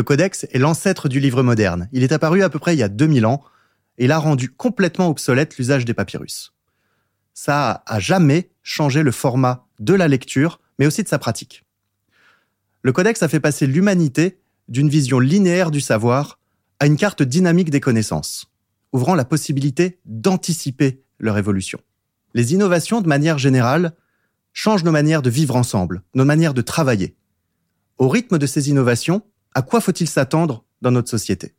Le codex est l'ancêtre du livre moderne. Il est apparu à peu près il y a 2000 ans et il a rendu complètement obsolète l'usage des papyrus. Ça a jamais changé le format de la lecture, mais aussi de sa pratique. Le codex a fait passer l'humanité d'une vision linéaire du savoir à une carte dynamique des connaissances, ouvrant la possibilité d'anticiper leur évolution. Les innovations, de manière générale, changent nos manières de vivre ensemble, nos manières de travailler. Au rythme de ces innovations, à quoi faut-il s'attendre dans notre société?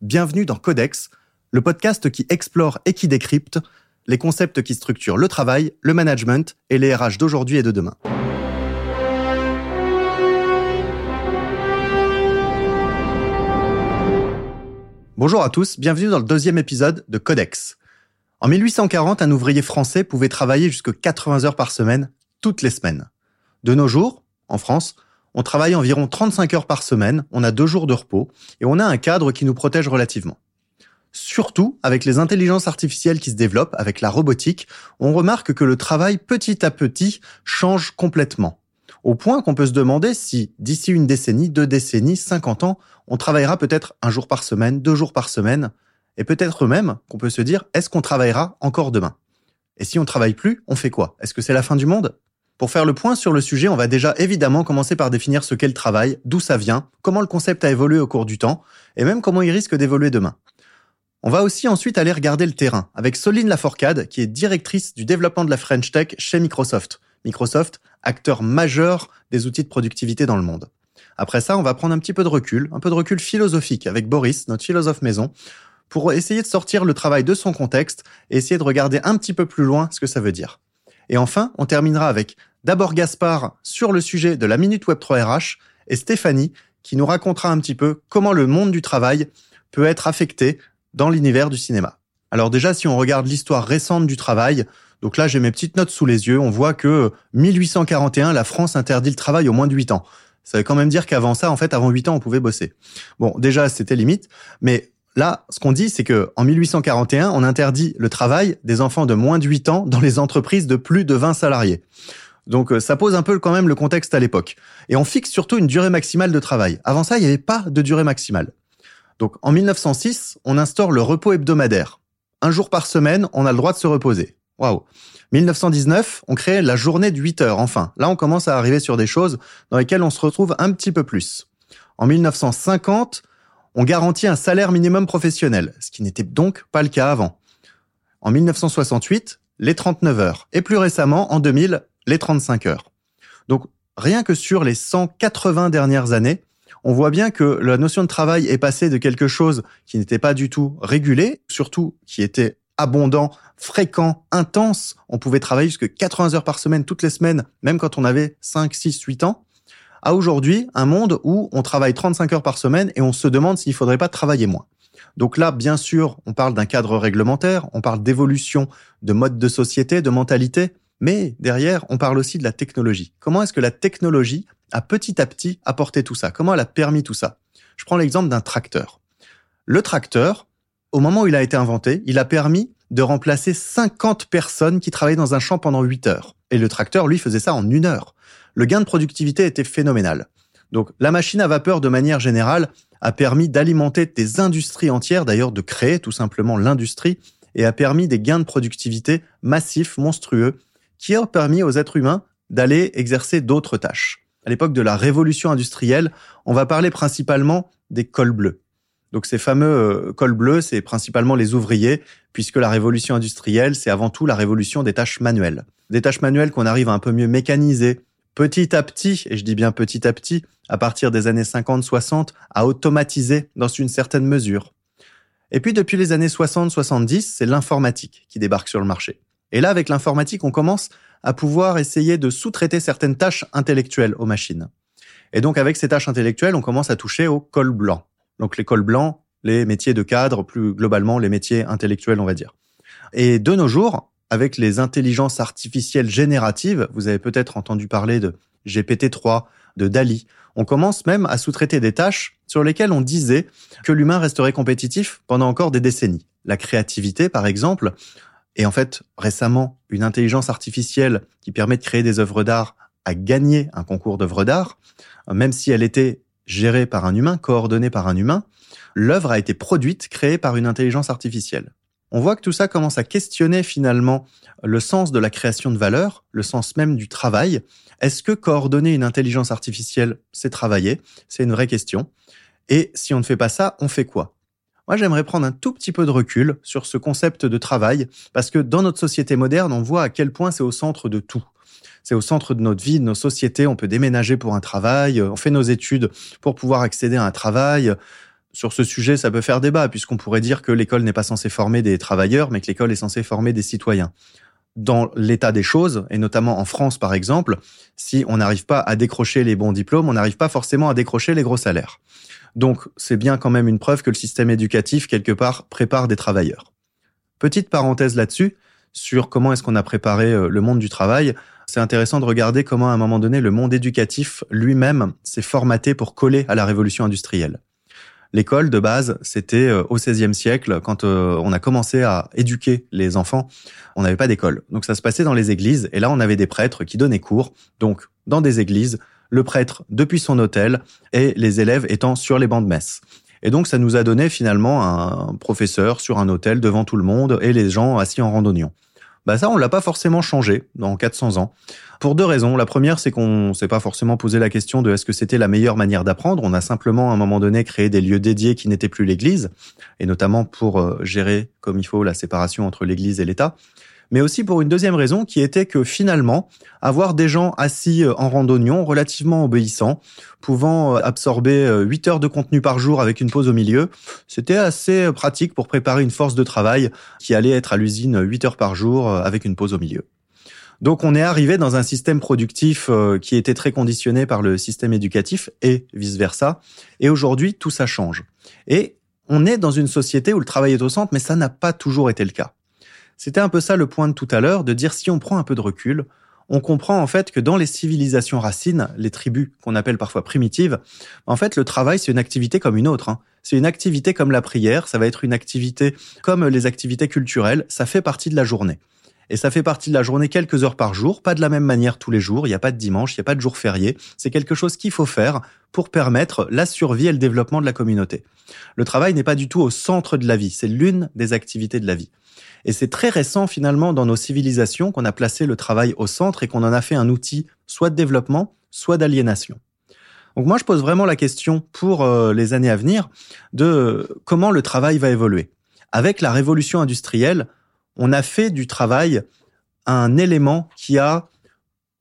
Bienvenue dans Codex, le podcast qui explore et qui décrypte les concepts qui structurent le travail, le management et les RH d'aujourd'hui et de demain. Bonjour à tous, bienvenue dans le deuxième épisode de Codex. En 1840, un ouvrier français pouvait travailler jusqu'à 80 heures par semaine, toutes les semaines. De nos jours, en France, on travaille environ 35 heures par semaine, on a deux jours de repos, et on a un cadre qui nous protège relativement. Surtout, avec les intelligences artificielles qui se développent, avec la robotique, on remarque que le travail petit à petit change complètement. Au point qu'on peut se demander si, d'ici une décennie, deux décennies, 50 ans, on travaillera peut-être un jour par semaine, deux jours par semaine, et peut-être même qu'on peut se dire, est-ce qu'on travaillera encore demain? Et si on travaille plus, on fait quoi? Est-ce que c'est la fin du monde? Pour faire le point sur le sujet, on va déjà évidemment commencer par définir ce qu'est le travail, d'où ça vient, comment le concept a évolué au cours du temps, et même comment il risque d'évoluer demain. On va aussi ensuite aller regarder le terrain avec Soline Laforcade, qui est directrice du développement de la French Tech chez Microsoft. Microsoft, acteur majeur des outils de productivité dans le monde. Après ça, on va prendre un petit peu de recul, un peu de recul philosophique avec Boris, notre philosophe maison, pour essayer de sortir le travail de son contexte et essayer de regarder un petit peu plus loin ce que ça veut dire. Et enfin, on terminera avec d'abord Gaspard sur le sujet de la Minute Web 3 RH et Stéphanie qui nous racontera un petit peu comment le monde du travail peut être affecté dans l'univers du cinéma. Alors déjà, si on regarde l'histoire récente du travail, donc là j'ai mes petites notes sous les yeux, on voit que 1841, la France interdit le travail au moins de 8 ans. Ça veut quand même dire qu'avant ça, en fait, avant 8 ans, on pouvait bosser. Bon, déjà, c'était limite, mais Là, ce qu'on dit, c'est que en 1841, on interdit le travail des enfants de moins de 8 ans dans les entreprises de plus de 20 salariés. Donc euh, ça pose un peu quand même le contexte à l'époque. Et on fixe surtout une durée maximale de travail. Avant ça, il n'y avait pas de durée maximale. Donc en 1906, on instaure le repos hebdomadaire. Un jour par semaine, on a le droit de se reposer. Waouh 1919, on crée la journée de 8 heures. Enfin, là, on commence à arriver sur des choses dans lesquelles on se retrouve un petit peu plus. En 1950, on garantit un salaire minimum professionnel, ce qui n'était donc pas le cas avant. En 1968, les 39 heures. Et plus récemment, en 2000, les 35 heures. Donc, rien que sur les 180 dernières années, on voit bien que la notion de travail est passée de quelque chose qui n'était pas du tout régulé, surtout qui était abondant, fréquent, intense. On pouvait travailler jusqu'à 80 heures par semaine toutes les semaines, même quand on avait 5, 6, 8 ans à aujourd'hui un monde où on travaille 35 heures par semaine et on se demande s'il faudrait pas travailler moins. Donc là, bien sûr, on parle d'un cadre réglementaire, on parle d'évolution de mode de société, de mentalité, mais derrière, on parle aussi de la technologie. Comment est-ce que la technologie a petit à petit apporté tout ça? Comment elle a permis tout ça? Je prends l'exemple d'un tracteur. Le tracteur, au moment où il a été inventé, il a permis de remplacer 50 personnes qui travaillaient dans un champ pendant 8 heures. Et le tracteur, lui, faisait ça en une heure le gain de productivité était phénoménal. Donc la machine à vapeur, de manière générale, a permis d'alimenter des industries entières, d'ailleurs de créer tout simplement l'industrie, et a permis des gains de productivité massifs, monstrueux, qui ont permis aux êtres humains d'aller exercer d'autres tâches. À l'époque de la révolution industrielle, on va parler principalement des cols bleus. Donc ces fameux euh, cols bleus, c'est principalement les ouvriers, puisque la révolution industrielle, c'est avant tout la révolution des tâches manuelles. Des tâches manuelles qu'on arrive à un peu mieux mécaniser, petit à petit, et je dis bien petit à petit, à partir des années 50-60, à automatiser dans une certaine mesure. Et puis depuis les années 60-70, c'est l'informatique qui débarque sur le marché. Et là, avec l'informatique, on commence à pouvoir essayer de sous-traiter certaines tâches intellectuelles aux machines. Et donc avec ces tâches intellectuelles, on commence à toucher au col blanc. Donc les cols blancs, les métiers de cadre, plus globalement les métiers intellectuels, on va dire. Et de nos jours, avec les intelligences artificielles génératives, vous avez peut-être entendu parler de GPT-3, de DALI, on commence même à sous-traiter des tâches sur lesquelles on disait que l'humain resterait compétitif pendant encore des décennies. La créativité, par exemple, et en fait, récemment, une intelligence artificielle qui permet de créer des œuvres d'art a gagné un concours d'œuvres d'art, même si elle était gérée par un humain, coordonnée par un humain, l'œuvre a été produite, créée par une intelligence artificielle. On voit que tout ça commence à questionner finalement le sens de la création de valeur, le sens même du travail. Est-ce que coordonner une intelligence artificielle, c'est travailler? C'est une vraie question. Et si on ne fait pas ça, on fait quoi? Moi, j'aimerais prendre un tout petit peu de recul sur ce concept de travail, parce que dans notre société moderne, on voit à quel point c'est au centre de tout. C'est au centre de notre vie, de nos sociétés. On peut déménager pour un travail, on fait nos études pour pouvoir accéder à un travail. Sur ce sujet, ça peut faire débat, puisqu'on pourrait dire que l'école n'est pas censée former des travailleurs, mais que l'école est censée former des citoyens. Dans l'état des choses, et notamment en France par exemple, si on n'arrive pas à décrocher les bons diplômes, on n'arrive pas forcément à décrocher les gros salaires. Donc c'est bien quand même une preuve que le système éducatif, quelque part, prépare des travailleurs. Petite parenthèse là-dessus, sur comment est-ce qu'on a préparé euh, le monde du travail. C'est intéressant de regarder comment à un moment donné le monde éducatif lui-même s'est formaté pour coller à la révolution industrielle. L'école de base, c'était euh, au XVIe siècle, quand euh, on a commencé à éduquer les enfants, on n'avait pas d'école. Donc ça se passait dans les églises, et là on avait des prêtres qui donnaient cours, donc dans des églises, le prêtre depuis son hôtel et les élèves étant sur les bancs de messe. Et donc, ça nous a donné finalement un professeur sur un hôtel devant tout le monde et les gens assis en randonnion. Bah ça, on l'a pas forcément changé dans 400 ans. Pour deux raisons. La première, c'est qu'on s'est pas forcément posé la question de est-ce que c'était la meilleure manière d'apprendre. On a simplement à un moment donné créé des lieux dédiés qui n'étaient plus l'Église, et notamment pour euh, gérer comme il faut la séparation entre l'Église et l'État mais aussi pour une deuxième raison qui était que finalement, avoir des gens assis euh, en randonnion, relativement obéissants, pouvant euh, absorber 8 euh, heures de contenu par jour avec une pause au milieu, c'était assez pratique pour préparer une force de travail qui allait être à l'usine 8 heures par jour avec une pause au milieu. Donc on est arrivé dans un système productif qui était très conditionné par le système éducatif et vice-versa. Et aujourd'hui, tout ça change. Et on est dans une société où le travail est au centre, mais ça n'a pas toujours été le cas. C'était un peu ça le point de tout à l'heure, de dire si on prend un peu de recul, on comprend en fait que dans les civilisations racines, les tribus qu'on appelle parfois primitives, en fait le travail c'est une activité comme une autre. Hein. C'est une activité comme la prière, ça va être une activité comme les activités culturelles, ça fait partie de la journée. Et ça fait partie de la journée quelques heures par jour, pas de la même manière tous les jours, il n'y a pas de dimanche, il n'y a pas de jour férié, c'est quelque chose qu'il faut faire pour permettre la survie et le développement de la communauté. Le travail n'est pas du tout au centre de la vie, c'est l'une des activités de la vie. Et c'est très récent finalement dans nos civilisations qu'on a placé le travail au centre et qu'on en a fait un outil soit de développement, soit d'aliénation. Donc moi, je pose vraiment la question pour euh, les années à venir de comment le travail va évoluer. Avec la révolution industrielle, on a fait du travail un élément qui a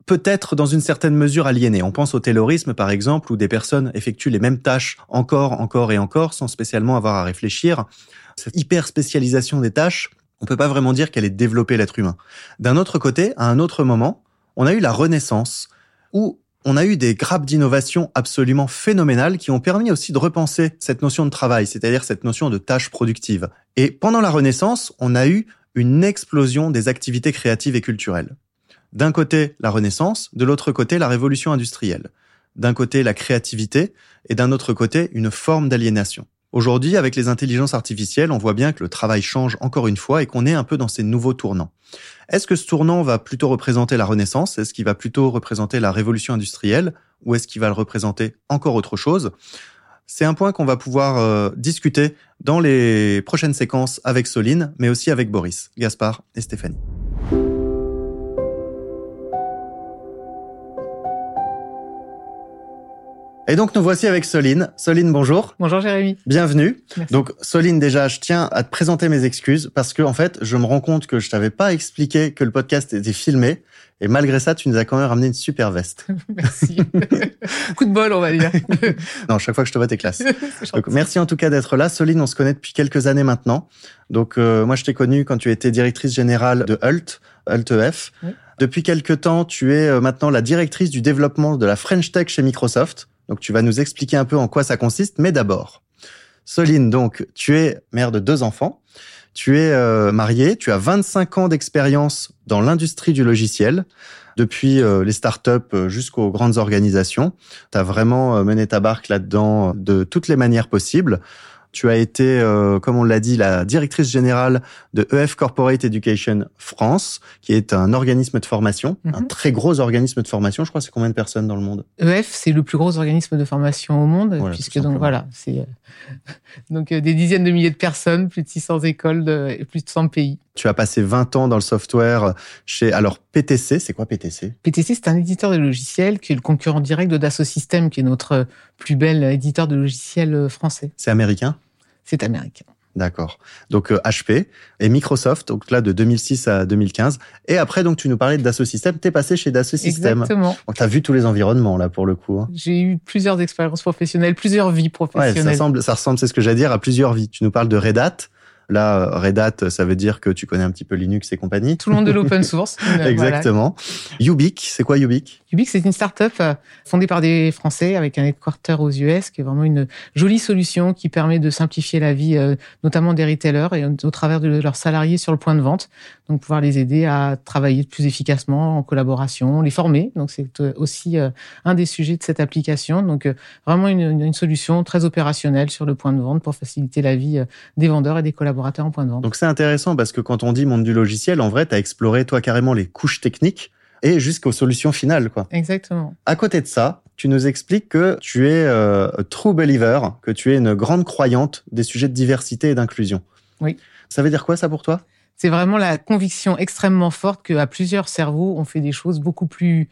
peut-être dans une certaine mesure aliéné. On pense au taylorisme par exemple, où des personnes effectuent les mêmes tâches encore, encore et encore, sans spécialement avoir à réfléchir. Cette hyper spécialisation des tâches on peut pas vraiment dire qu'elle ait développé l'être humain. D'un autre côté, à un autre moment, on a eu la Renaissance, où on a eu des grappes d'innovation absolument phénoménales qui ont permis aussi de repenser cette notion de travail, c'est-à-dire cette notion de tâche productive. Et pendant la Renaissance, on a eu une explosion des activités créatives et culturelles. D'un côté, la Renaissance, de l'autre côté, la révolution industrielle. D'un côté, la créativité, et d'un autre côté, une forme d'aliénation. Aujourd'hui, avec les intelligences artificielles, on voit bien que le travail change encore une fois et qu'on est un peu dans ces nouveaux tournants. Est-ce que ce tournant va plutôt représenter la Renaissance? Est-ce qu'il va plutôt représenter la révolution industrielle? Ou est-ce qu'il va le représenter encore autre chose? C'est un point qu'on va pouvoir euh, discuter dans les prochaines séquences avec Soline, mais aussi avec Boris, Gaspard et Stéphanie. Et donc nous voici avec Soline. Soline, bonjour. Bonjour Jérémy. Bienvenue. Donc Soline, déjà, je tiens à te présenter mes excuses parce que en fait, je me rends compte que je t'avais pas expliqué que le podcast était filmé et malgré ça, tu nous as quand même ramené une super veste. merci. Coup de bol, on va dire. non, chaque fois que je te vois, t'es classe. Donc merci en tout cas d'être là. Soline, on se connaît depuis quelques années maintenant. Donc euh, moi, je t'ai connue quand tu étais directrice générale de HULT, HULT-EF. Depuis quelques temps, tu es euh, maintenant la directrice du développement de la French Tech chez Microsoft. Donc tu vas nous expliquer un peu en quoi ça consiste, mais d'abord, Soline, donc tu es mère de deux enfants, tu es euh, mariée, tu as 25 ans d'expérience dans l'industrie du logiciel, depuis euh, les startups euh, jusqu'aux grandes organisations. Tu as vraiment mené ta barque là-dedans de toutes les manières possibles. Tu as été, euh, comme on l'a dit, la directrice générale de EF Corporate Education France, qui est un organisme de formation, un Mhm. très gros organisme de formation. Je crois c'est combien de personnes dans le monde? EF, c'est le plus gros organisme de formation au monde, Voilà, puisque donc voilà, c'est euh, donc euh, des dizaines de milliers de personnes, plus de 600 écoles de- et plus de 100 pays. Tu as passé 20 ans dans le software chez alors PTC. C'est quoi PTC PTC, c'est un éditeur de logiciels qui est le concurrent direct de Dassault Systèmes, qui est notre plus bel éditeur de logiciels euh, français. C'est américain? C'est américain. D'accord. Donc euh, HP et Microsoft, donc là de 2006 à 2015. Et après, donc tu nous parlais de Dassault Systèmes. T'es passé chez Dassault Systèmes. Exactement. Donc t'as vu tous les environnements là pour le coup. hein. J'ai eu plusieurs expériences professionnelles, plusieurs vies Ouais, professionnelles. ça ressemble, ça ressemble, c'est ce que j'allais dire, à plusieurs vies. Tu nous parles de Red Hat. Là, Red Hat, ça veut dire que tu connais un petit peu Linux et compagnie. Tout le monde de l'open source. Euh, voilà. Exactement. Ubique, c'est quoi Ubique Ubix, c'est une start-up euh, fondée par des Français avec un headquarter aux US, qui est vraiment une jolie solution qui permet de simplifier la vie, euh, notamment des retailers et au, travers de leurs salariés sur le point de vente. Donc, pouvoir les aider à travailler plus efficacement en collaboration, les former. Donc, c'est aussi un des sujets de cette application. Donc, vraiment une, solution très opérationnelle sur le point de vente pour faciliter la vie des vendeurs et des collaborateurs en point de vente. Donc c'est intéressant parce que quand on dit monde du logiciel, en vrai, tu as exploré toi carrément les couches techniques et jusqu'aux solutions finales. quoi. Exactement. À côté de ça, tu nous expliques que tu es euh, a true believer, que tu es une grande croyante des sujets de diversité et d'inclusion. Oui. Ça veut dire quoi ça pour toi? C'est vraiment la conviction extrêmement forte qu'à plusieurs cerveaux, on fait des choses beaucoup plus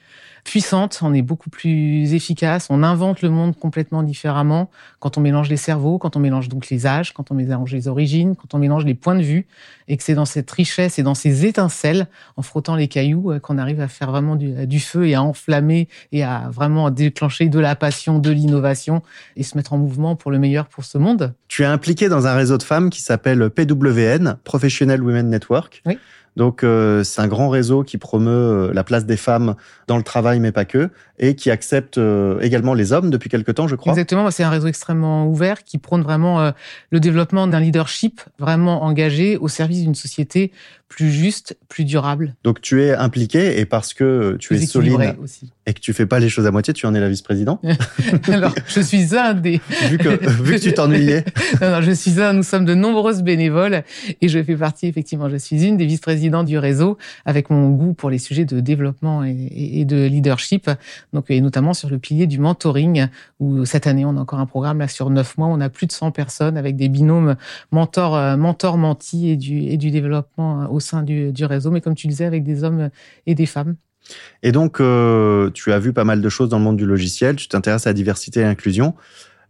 puissantes, on est beaucoup plus efficace, on invente le monde complètement différemment quand on mélange les cerveaux, quand on mélange donc les âges, quand on mélange les origines, quand on mélange les points de vue, et que c'est dans cette richesse et dans ces étincelles, en frottant les cailloux, euh, qu'on arrive à faire vraiment du, du feu et à enflammer et à vraiment déclencher de la passion, de l'innovation et se mettre en mouvement pour le meilleur pour ce monde. Tu es impliqué dans un réseau de femmes qui s'appelle PWN, Professional Women Network. Oui. Donc euh, c'est un grand réseau qui promeut euh, la place des femmes dans le travail, mais pas que, et qui accepte euh, également les hommes depuis quelque temps, je crois. Exactement, c'est un réseau extrêmement ouvert qui prône vraiment euh, le développement d'un leadership vraiment engagé au service d'une société plus juste, plus durable, Donc tu es impliqué et parce que tu plus es solide aussi. Et que tu fais pas les choses à moitié, tu en es la vice-présidente. Alors, je suis un des... vu que vu que tu t'ennuyais. Non, non, je suis un, nous sommes de nombreuses bénévoles et je fais partie, effectivement, je suis une des vice-présidentes du réseau avec mon goût pour les sujets de développement et, et- et de leadership, donc, et notamment sur le pilier du mentoring, où cette année, on a encore un programme là sur neuf mois, on a plus de 100 personnes avec des binômes mentor, euh, mentor menti et du, et du développement euh, au sein du, du réseau, mais comme tu disais, avec des hommes et des femmes. Et donc euh, tu as vu pas mal de choses dans le monde du logiciel. Tu t'intéresses à la diversité et l'inclusion.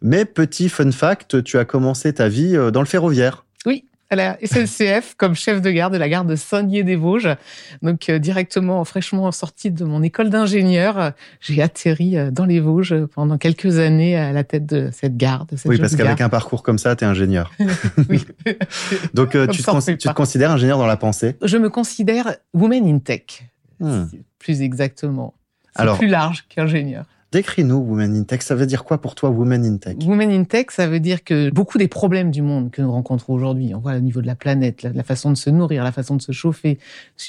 Mais petit fun fact, tu as commencé ta vie euh, dans le ferroviaire. Oui, à la SNCF comme chef de gare de la gare de Saint-Dié-des-Vosges. Donc euh, directement, fraîchement sortie de mon école d'ingénieur, j'ai atterri dans les Vosges pendant quelques années à la tête de cette gare. De cette Oui, parce qu'avec un parcours comme ça, tu es ingénieur. Oui. Donc euh, tu, te tu te considères ingénieur dans la pensée? Je me considère woman in tech, Hmm. plus exactement. C'est plus large qu'ingénieur. Décris-nous Women in Tech. Ça veut dire quoi pour toi Women in Tech? Women in Tech, ça veut dire que beaucoup des problèmes du monde que nous rencontrons aujourd'hui, on voit au niveau de la planète, la, la façon de se nourrir, la façon de se chauffer,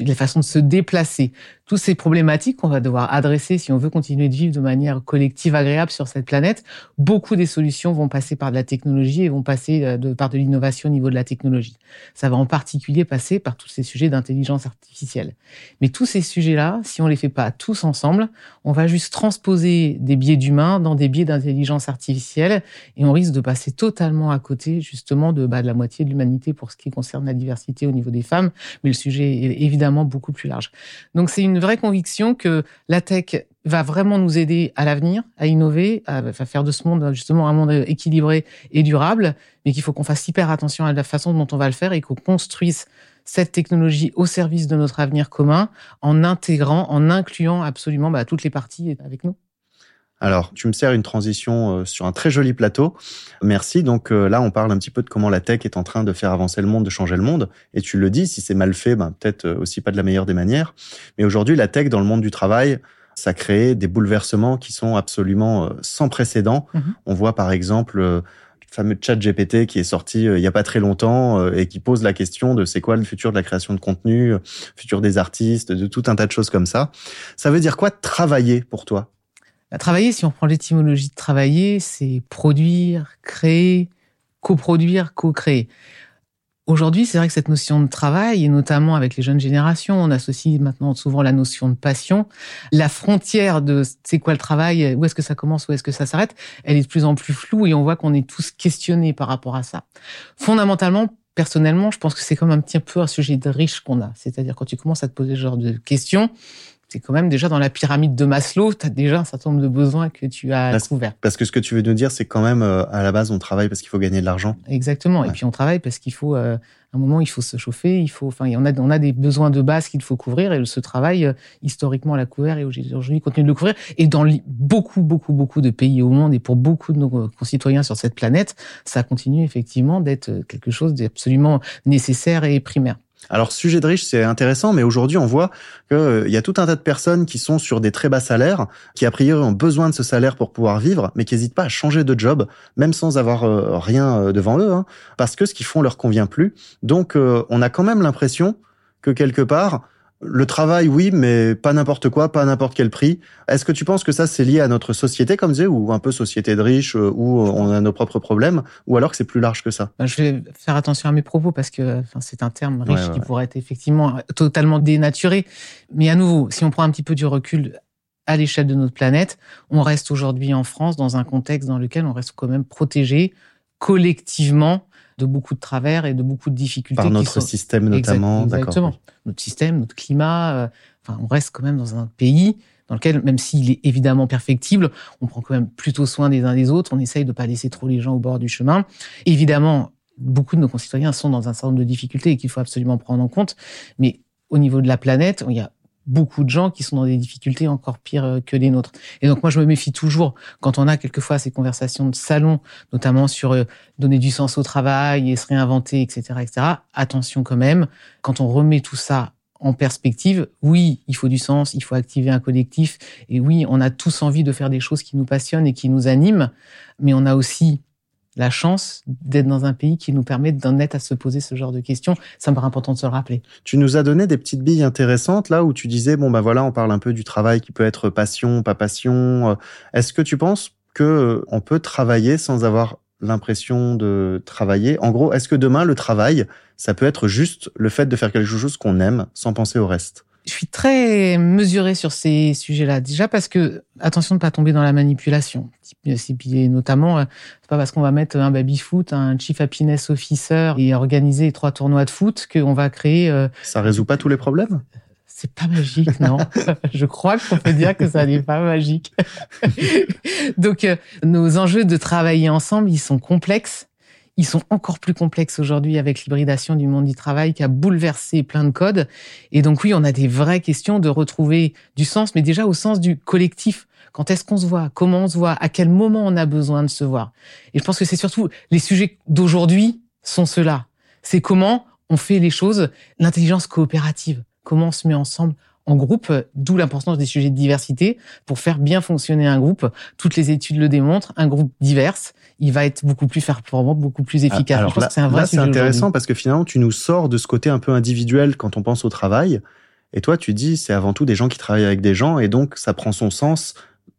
la façon de se déplacer, toutes ces problématiques qu'on va devoir adresser si on veut continuer de vivre de manière collective agréable sur cette planète, beaucoup des solutions vont passer par de la technologie et vont passer euh, par de l'innovation au niveau de la technologie. Ça va en particulier passer par tous ces sujets d'intelligence artificielle. Mais tous ces sujets-là, si on les fait pas tous ensemble, on va juste transposer des biais d'humains dans des biais d'intelligence artificielle et on risque de passer totalement à côté justement de, bah, de la moitié de l'humanité pour ce qui concerne la diversité au niveau des femmes. Mais le sujet est évidemment beaucoup plus large. Donc c'est une vraie conviction que la tech va vraiment nous aider à l'avenir, à innover, à, à faire de ce monde justement un monde équilibré et durable, mais qu'il faut qu'on fasse hyper attention à la façon dont on va le faire et qu'on construise cette technologie au service de notre avenir commun en intégrant, en incluant absolument bah, toutes les parties avec nous. Alors, tu me sers une transition euh, sur un très joli plateau. Merci. Donc euh, là, on parle un petit peu de comment la tech est en train de faire avancer le monde, de changer le monde. Et tu le dis, si c'est mal fait, ben, peut-être euh, aussi pas de la meilleure des manières. Mais aujourd'hui, la tech dans le monde du travail, ça crée des bouleversements qui sont absolument sans précédent. Mhm. On voit par exemple le fameux chat GPT qui est sorti euh, il y a pas très longtemps euh, et qui pose la question de c'est quoi le futur de la création de contenu, euh, futur des artistes, de tout un tas de choses comme ça. Ça veut dire quoi travailler pour toi? Travailler, si on prend l'étymologie de travailler, c'est produire, créer, coproduire, co-créer. Aujourd'hui, c'est vrai que cette notion de travail, et notamment avec les jeunes générations, on associe maintenant souvent la notion de passion. La frontière de c'est quoi le travail, où est-ce que ça commence, où est-ce que ça s'arrête, elle est de plus en plus floue et on voit qu'on est tous questionnés par rapport à ça. Fondamentalement, personnellement, je pense que c'est comme un petit peu un sujet de riche qu'on a. C'est-à-dire quand tu commences à te poser ce genre de questions, c'est quand même déjà dans la pyramide de Maslow, tu as déjà un certain nombre de besoins que tu as parce, couverts. Parce que ce que tu veux nous dire, c'est quand même, euh, à la base, on travaille parce qu'il faut gagner de l'argent. Exactement. Et puis on travaille parce qu'il faut, euh, à un moment, il faut se chauffer, il faut, enfin, on a, on a des besoins de base qu'il faut couvrir et ce travail, euh, historiquement, l'a couvert et aujourd'hui continue de le couvrir. Et dans beaucoup, beaucoup, beaucoup de pays au monde et pour beaucoup de nos concitoyens sur cette planète, ça continue effectivement d'être quelque chose d'absolument nécessaire et primaire. Alors, sujet de riche, c'est intéressant, mais aujourd'hui, on voit qu'il euh, y a tout un tas de personnes qui sont sur des très bas salaires, qui a priori ont besoin de ce salaire pour pouvoir vivre, mais qui n'hésitent pas à changer de job, même sans avoir euh, rien euh, devant eux, hein, parce que ce qu'ils font leur convient plus. Donc, on a quand même l'impression que quelque part, le travail, oui, mais pas n'importe quoi, pas à n'importe quel prix. Est-ce que tu penses que ça, c'est lié à notre société, comme disais, ou un peu société de riches, euh, où euh, on a nos propres problèmes, ou alors que c'est plus large que ça? Ben, Je vais faire attention à mes propos parce que c'est un terme riche qui pourrait être effectivement totalement dénaturé. Mais à nouveau, si on prend un petit peu du recul à l'échelle de notre planète, on reste aujourd'hui en France dans un contexte dans lequel on reste quand même protégé collectivement de beaucoup de travers et de beaucoup de difficultés. Par notre système notamment. exactement. Notre système, notre climat. Euh, enfin, on reste quand même dans un pays dans lequel, même s'il est évidemment perfectible, on prend quand même plutôt soin des uns des autres. On essaye de ne pas laisser trop les gens au bord du chemin. Évidemment, beaucoup de nos concitoyens sont dans un certain nombre de difficultés et qu'il faut absolument prendre en compte. Mais au niveau de la planète, il y a beaucoup de gens qui sont dans des difficultés encore pires euh, que les nôtres. Et donc moi, je me méfie toujours quand on a quelquefois ces conversations de salon, notamment sur euh, donner du sens au travail et se réinventer, etc., etc. Attention quand même, quand on remet tout ça en perspective, oui, il faut du sens, il faut activer un collectif, et oui, on a tous envie de faire des choses qui nous passionnent et qui nous animent, mais on a aussi la chance d'être dans un pays qui nous permet d'en être à se poser ce genre de questions. Ça me paraît important de se le rappeler. Tu nous as donné des petites billes intéressantes là où tu disais bon bah voilà on parle un peu du travail qui peut être passion, pas passion. Est-ce que tu penses que euh, on peut travailler sans avoir l'impression de travailler? En gros, est-ce que demain le travail ça peut être juste le fait de faire quelque chose qu'on aime sans penser au reste? Je suis très mesurée sur ces sujets-là. Déjà parce que, attention de ne pas tomber dans la manipulation. Et notamment, euh, c'est pas parce qu'on va mettre un baby-foot, un chief happiness officer et organiser trois tournois de foot qu'on va créer... Euh, ça résout pas tous les problèmes? C'est pas magique, non. je crois qu'on peut dire que ça n'est pas magique. Donc, euh, nos enjeux de travailler ensemble, ils sont complexes ils sont encore plus complexes aujourd'hui avec l'hybridation du monde du travail qui a bouleversé plein de codes. Et donc oui, on a des vraies questions de retrouver du sens, mais déjà au sens du collectif. Quand est-ce qu'on se voit? Comment on se voit? À quel moment on a besoin de se voir? Et je pense que c'est surtout les sujets d'aujourd'hui sont ceux-là. C'est comment on fait les choses, l'intelligence coopérative. Comment on se met ensemble en groupe, d'où l'importance des sujets de diversité. Pour faire bien fonctionner un groupe, toutes les études le démontrent, un groupe divers, il va être beaucoup plus performant, beaucoup plus ah, efficace. Alors c'est un vrai c'est intéressant parce que finalement, tu nous sors de ce côté un peu individuel quand on pense au travail. Et toi, tu dis, c'est avant tout des gens qui travaillent avec des gens, et donc ça prend son sens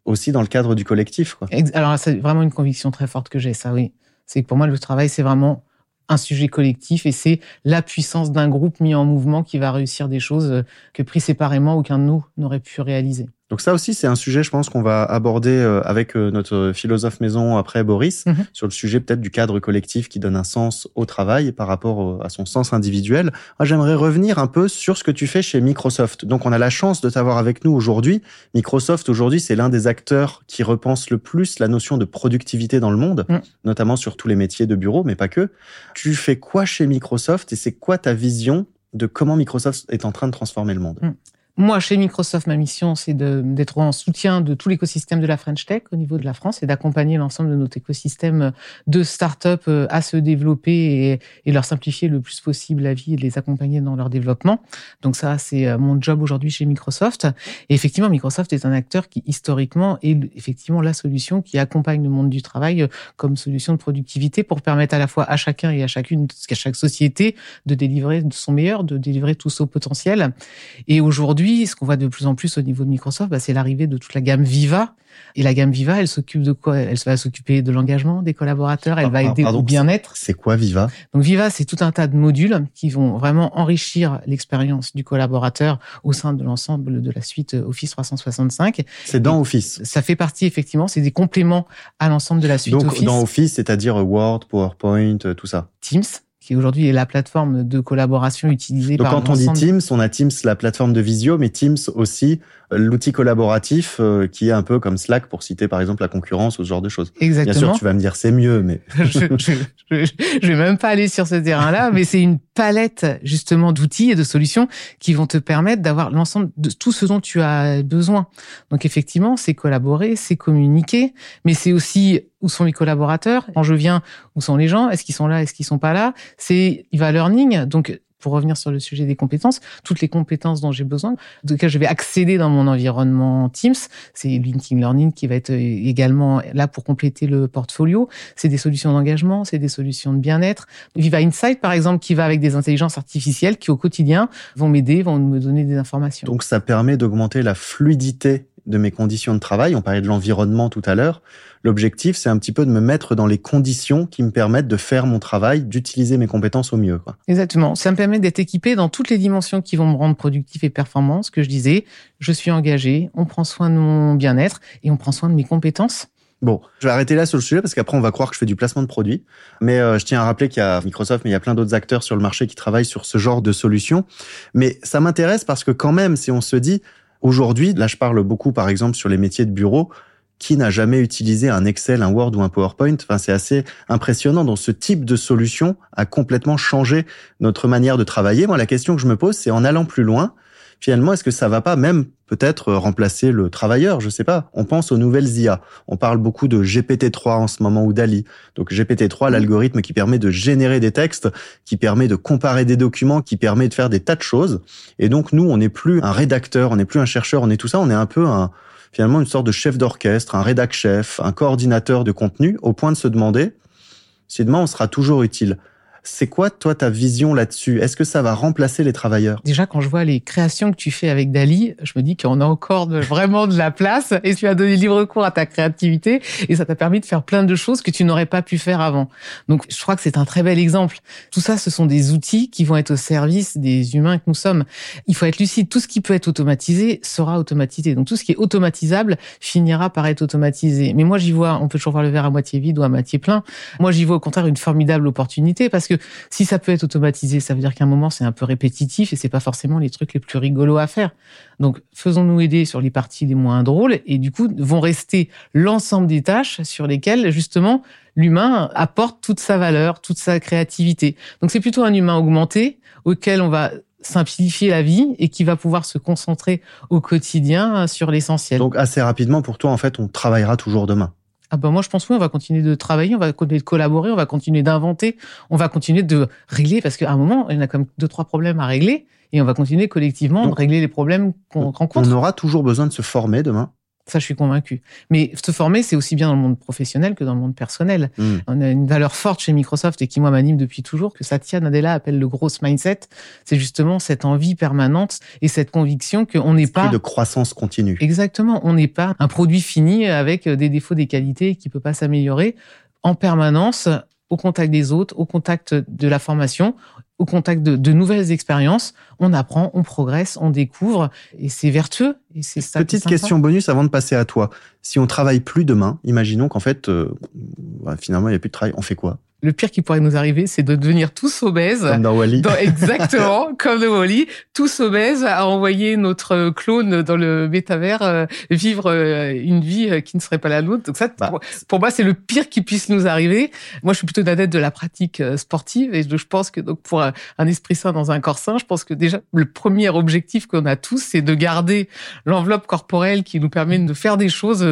aussi dans le cadre du collectif. Quoi. Alors, c'est vraiment une conviction très forte que j'ai, ça, oui. C'est que pour moi, le travail, c'est vraiment un sujet collectif et c'est la puissance d'un groupe mis en mouvement qui va réussir des choses euh, que pris séparément aucun de nous n'aurait pu réaliser. Donc ça aussi, c'est un sujet, je pense, qu'on va aborder euh, avec euh, notre philosophe maison après Boris, mhm. sur le sujet peut-être du cadre collectif qui donne un sens au travail par rapport à son sens individuel. Moi, j'aimerais revenir un peu sur ce que tu fais chez Microsoft. Donc on a la chance de t'avoir avec nous aujourd'hui. Microsoft, aujourd'hui, c'est l'un des acteurs qui repense le plus la notion de productivité dans le monde, mm. notamment sur tous les métiers de bureau, mais pas que. Tu fais quoi chez Microsoft et c'est quoi ta vision de comment Microsoft est en train de transformer le monde? Mm. Moi, chez Microsoft, ma mission, c'est d'être en soutien de tout l'écosystème de la French Tech au niveau de la France et d'accompagner l'ensemble de notre écosystème de start-up euh, à se développer et, leur simplifier le plus possible la vie et les accompagner dans leur développement. Donc ça, c'est euh, mon job aujourd'hui chez Microsoft. Et effectivement, Microsoft est un acteur qui, historiquement, est effectivement la solution qui accompagne le monde du travail euh, comme solution de productivité pour permettre à la fois à chacun et à chacune, à chaque société, de délivrer son meilleur, de délivrer tout son potentiel. Et aujourd'hui, aujourd'hui, ce qu'on voit de plus en plus au niveau de Microsoft, bah, c'est l'arrivée de toute la gamme Viva. Et la gamme Viva, elle s'occupe de quoi? Elle va s'occuper de l'engagement des collaborateurs, elle va aider au bien-être. C'est quoi Viva? Donc Viva, c'est tout un tas de modules qui vont vraiment enrichir l'expérience du collaborateur au sein de l'ensemble de la suite Office 365. C'est dans Office. Ça fait partie effectivement, c'est des compléments à l'ensemble de la suite Donc, Office. dans Office, c'est-à-dire Word, PowerPoint, tout ça. Teams, qui aujourd'hui est la plateforme de collaboration utilisée Donc par quand on dit Teams, on a Teams, la plateforme de visio, mais Teams aussi, l'outil collaboratif euh, qui est un peu comme Slack pour citer par exemple la concurrence ou ce genre de choses. Bien Exactement. sûr, tu vas me dire c'est mieux, mais je, je, je, je vais même pas aller sur ce terrain-là, mais c'est une palette justement d'outils et de solutions qui vont te permettre d'avoir l'ensemble de tout ce dont tu as besoin. Donc effectivement, c'est collaborer, c'est communiquer, mais c'est aussi où sont mes collaborateurs? Quand je viens, où sont les gens? Est-ce qu'ils sont là? Est-ce qu'ils sont pas là? C'est e-learning. Donc pour revenir sur le sujet des compétences, toutes les compétences dont j'ai besoin, de lesquelles je vais accéder dans mon environnement Teams, c'est LinkedIn Learning qui va être également là pour compléter le portfolio. C'est des solutions d'engagement, c'est des solutions de bien-être. Viva Insight, par exemple, qui va avec des intelligences artificielles qui, au quotidien, vont m'aider, vont me donner des informations. donc ça permet d'augmenter la fluidité de mes conditions de travail. On parlait de l'environnement tout à l'heure. L'objectif, c'est un petit peu de me mettre dans les conditions qui me permettent de faire mon travail, d'utiliser mes compétences au mieux. Quoi. Exactement. Ça me permet d'être équipé dans toutes les dimensions qui vont me rendre productif et performant. Ce que je disais, je suis engagé, on prend soin de mon bien-être et on prend soin de mes compétences. Bon, je vais arrêter là sur le sujet parce qu'après on va croire que je fais du placement de produits. Mais euh, je tiens à rappeler qu'il y a Microsoft, mais il y a plein d'autres acteurs sur le marché qui travaillent sur ce genre de solutions. Mais ça m'intéresse parce que quand même, si on se dit aujourd'hui, là je parle beaucoup par exemple sur les métiers de bureau, qui n'a jamais utilisé un Excel, un Word ou un PowerPoint? Enfin, c'est assez impressionnant. Donc, ce type de solution a complètement changé notre manière de travailler. Moi, la question que je me pose, c'est en allant plus loin, finalement, est-ce que ça va pas même peut-être remplacer le travailleur? Je sais pas. On pense aux nouvelles IA. On parle beaucoup de GPT-3 en ce moment ou d'Ali. Donc GPT-3, l'algorithme qui permet de générer des textes, qui permet de comparer des documents, qui permet de faire des tas de choses. Et donc nous, on n'est plus un rédacteur, on n'est plus un chercheur, on est tout ça. On est un peu un finalement une sorte de chef d'orchestre, un rédac chef, un coordinateur de contenu, au point de se demander si demain on sera toujours utile. C'est quoi, toi, ta vision là-dessus? Est-ce que ça va remplacer les travailleurs? Déjà, quand je vois les créations que tu fais avec Dali, je me dis qu'on a encore vraiment de la place et tu as donné libre cours à ta créativité et ça t'a permis de faire plein de choses que tu n'aurais pas pu faire avant. Donc, je crois que c'est un très bel exemple. Tout ça, ce sont des outils qui vont être au service des humains que nous sommes. Il faut être lucide. Tout ce qui peut être automatisé sera automatisé. Donc, tout ce qui est automatisable finira par être automatisé. Mais moi, j'y vois, on peut toujours voir le verre à moitié vide ou à moitié plein. Moi, j'y vois au contraire une formidable opportunité parce que si ça peut être automatisé, ça veut dire qu'à un moment c'est un peu répétitif et c'est pas forcément les trucs les plus rigolos à faire. Donc faisons-nous aider sur les parties les moins drôles et du coup vont rester l'ensemble des tâches sur lesquelles justement l'humain apporte toute sa valeur, toute sa créativité. Donc c'est plutôt un humain augmenté auquel on va simplifier la vie et qui va pouvoir se concentrer au quotidien sur l'essentiel. Donc assez rapidement, pour toi, en fait, on travaillera toujours demain. Ah ben moi je pense oui, on va continuer de travailler, on va continuer de collaborer, on va continuer d'inventer, on va continuer de régler parce qu'à un moment il y en a comme deux trois problèmes à régler et on va continuer collectivement Donc, de régler les problèmes qu'on rencontre. On aura toujours besoin de se former demain. Ça, je suis convaincu. Mais se former, c'est aussi bien dans le monde professionnel que dans le monde personnel. Mm. On a une valeur forte chez Microsoft et qui, moi, m'anime depuis toujours, que Satya Nadella appelle le gros mindset. C'est justement cette envie permanente et cette conviction qu'on n'est pas... de croissance continue. Exactement. On n'est pas un produit fini avec des défauts, des qualités qui peut pas s'améliorer en permanence au contact des autres, au contact de la formation, au contact de, de nouvelles expériences. On apprend, on progresse, on découvre et c'est vertueux. Et c'est ça Petite question bonus avant de passer à toi. Si on travaille plus demain, imaginons qu'en fait, euh, bah, finalement, il n'y a plus de travail. On fait quoi? Le pire qui pourrait nous arriver, c'est de devenir tous obèses. Comme dans Wally. Dans- exactement, comme de Wally, tous obèses à envoyer notre clone dans le métavers euh, vivre euh, une vie euh, qui ne serait pas la nôtre. Donc ça, Bah, pour, pour moi, c'est le pire qui puisse nous arriver. Moi, je suis plutôt d'adepte de la pratique euh, sportive et je, je pense que donc pour un, un esprit sain dans un corps sain, je pense que déjà le premier objectif qu'on a tous, c'est de garder l'enveloppe corporelle qui nous permet de faire des choses.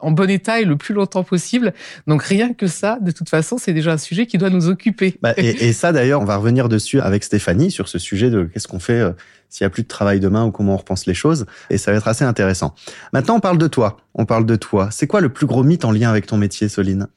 En bon état et le plus longtemps possible. Donc rien que ça, de toute façon, c'est déjà un sujet qui doit nous occuper. Bah, et, et ça, d'ailleurs, on va revenir dessus avec Stéphanie sur ce sujet de qu'est-ce qu'on fait euh, s'il n'y a plus de travail demain ou comment on repense les choses. Et ça va être assez intéressant. Maintenant, on parle de toi. On parle de toi. C'est quoi le plus gros mythe en lien avec ton métier, Soline?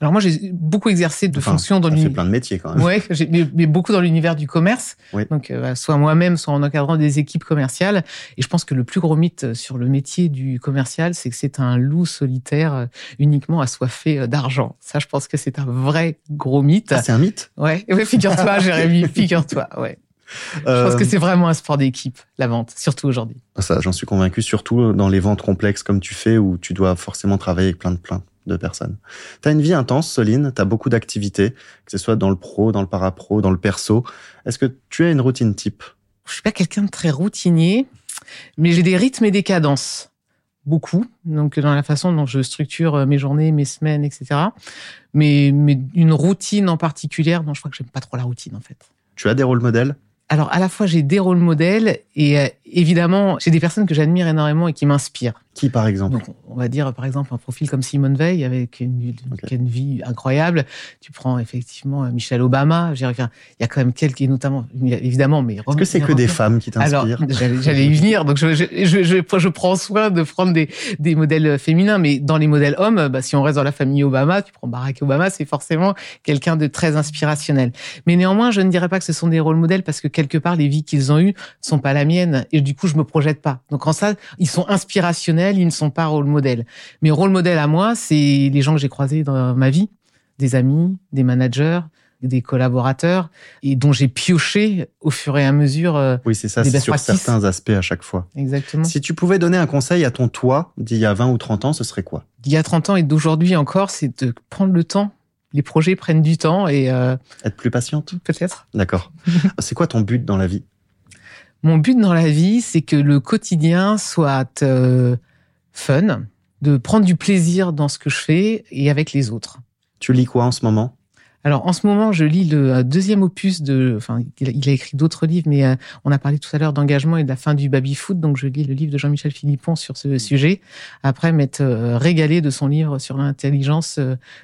Alors moi, j'ai beaucoup exercé de Enfin, fonctions dans ça fait l'univers. plein de métiers quand même. Ouais, mais, mais beaucoup dans l'univers du commerce. Oui. Donc, euh, soit moi-même, soit en encadrant des équipes commerciales. Et je pense que le plus gros mythe sur le métier du commercial, c'est que c'est un loup solitaire euh, uniquement assoiffé euh, d'argent. Ça, je pense que c'est un vrai gros mythe. Ah, c'est un mythe? Ouais, ouais figure-toi, Jérémy, figure-toi. Ouais. Je pense Euh, que c'est vraiment un sport d'équipe, la vente, surtout aujourd'hui. Ça, j'en suis convaincu, surtout dans les ventes complexes comme tu fais, où tu dois forcément travailler avec plein de plein de personnes. Tu as une vie intense, Soline, tu as beaucoup d'activités, que ce soit dans le pro, dans le parapro, dans le perso. Est-ce que tu as une routine type? Je suis pas quelqu'un de très routinier, mais j'ai des rythmes et des cadences. Beaucoup. Donc, dans la façon dont je structure euh, mes journées, mes semaines, etc. Mais, mais une routine en particulier, non, je crois que j'aime pas trop la routine, en fait. Tu as des rôles modèles? Alors, à la fois, j'ai des rôles modèles et euh, évidemment, j'ai des personnes que j'admire énormément et qui m'inspirent. Qui, par exemple Donc, on va dire, par exemple, un profil comme Simone Veil avec une, Ok. qui a une vie incroyable. Tu prends effectivement Michelle Obama. Il y a quand même quelques, notamment, évidemment, mais Est-ce que c'est que des femmes qui t'inspirent? j'allais j'allais y venir. Donc, je, je, je, je, je prends soin de prendre des, des modèles féminins, mais dans les modèles hommes, bah, si on reste dans la famille Obama, tu prends Barack Obama, c'est forcément quelqu'un de très inspirationnel. Mais néanmoins, je ne dirais pas que ce sont des rôles modèles parce que quelque part, les vies qu'ils ont eues ne sont pas la mienne et du coup, je me projette pas. Donc, en ça, ils sont inspirationnels, ils ne sont pas rôle modèles. Mes rôles modèles à moi, c'est les gens que j'ai croisés dans ma vie, des amis, des managers, des collaborateurs et dont j'ai pioché au fur et à mesure. euh, Oui, c'est ça, des c'est best sur practices. certains aspects à chaque fois. Exactement. Si tu pouvais donner un conseil à ton toi d'il y a 20 ou 30 ans, ce serait quoi? D'il y a 30 ans et d'aujourd'hui encore, c'est de prendre le temps. Les projets prennent du temps et euh, Être plus patiente? peut-être. D'accord. c'est quoi ton but dans la vie? Mon but dans la vie, c'est que le quotidien soit euh, fun, de prendre du plaisir dans ce que je fais et avec les autres. Tu lis quoi en ce moment? Alors en ce moment, je lis le euh, deuxième opus de. Enfin, il a, écrit d'autres livres, mais euh, on a parlé tout à l'heure d'engagement et de la fin du baby foot, donc je lis le livre de Jean-Michel Philippon sur ce sujet. Après m'être euh, régalé de son livre sur l'intelligence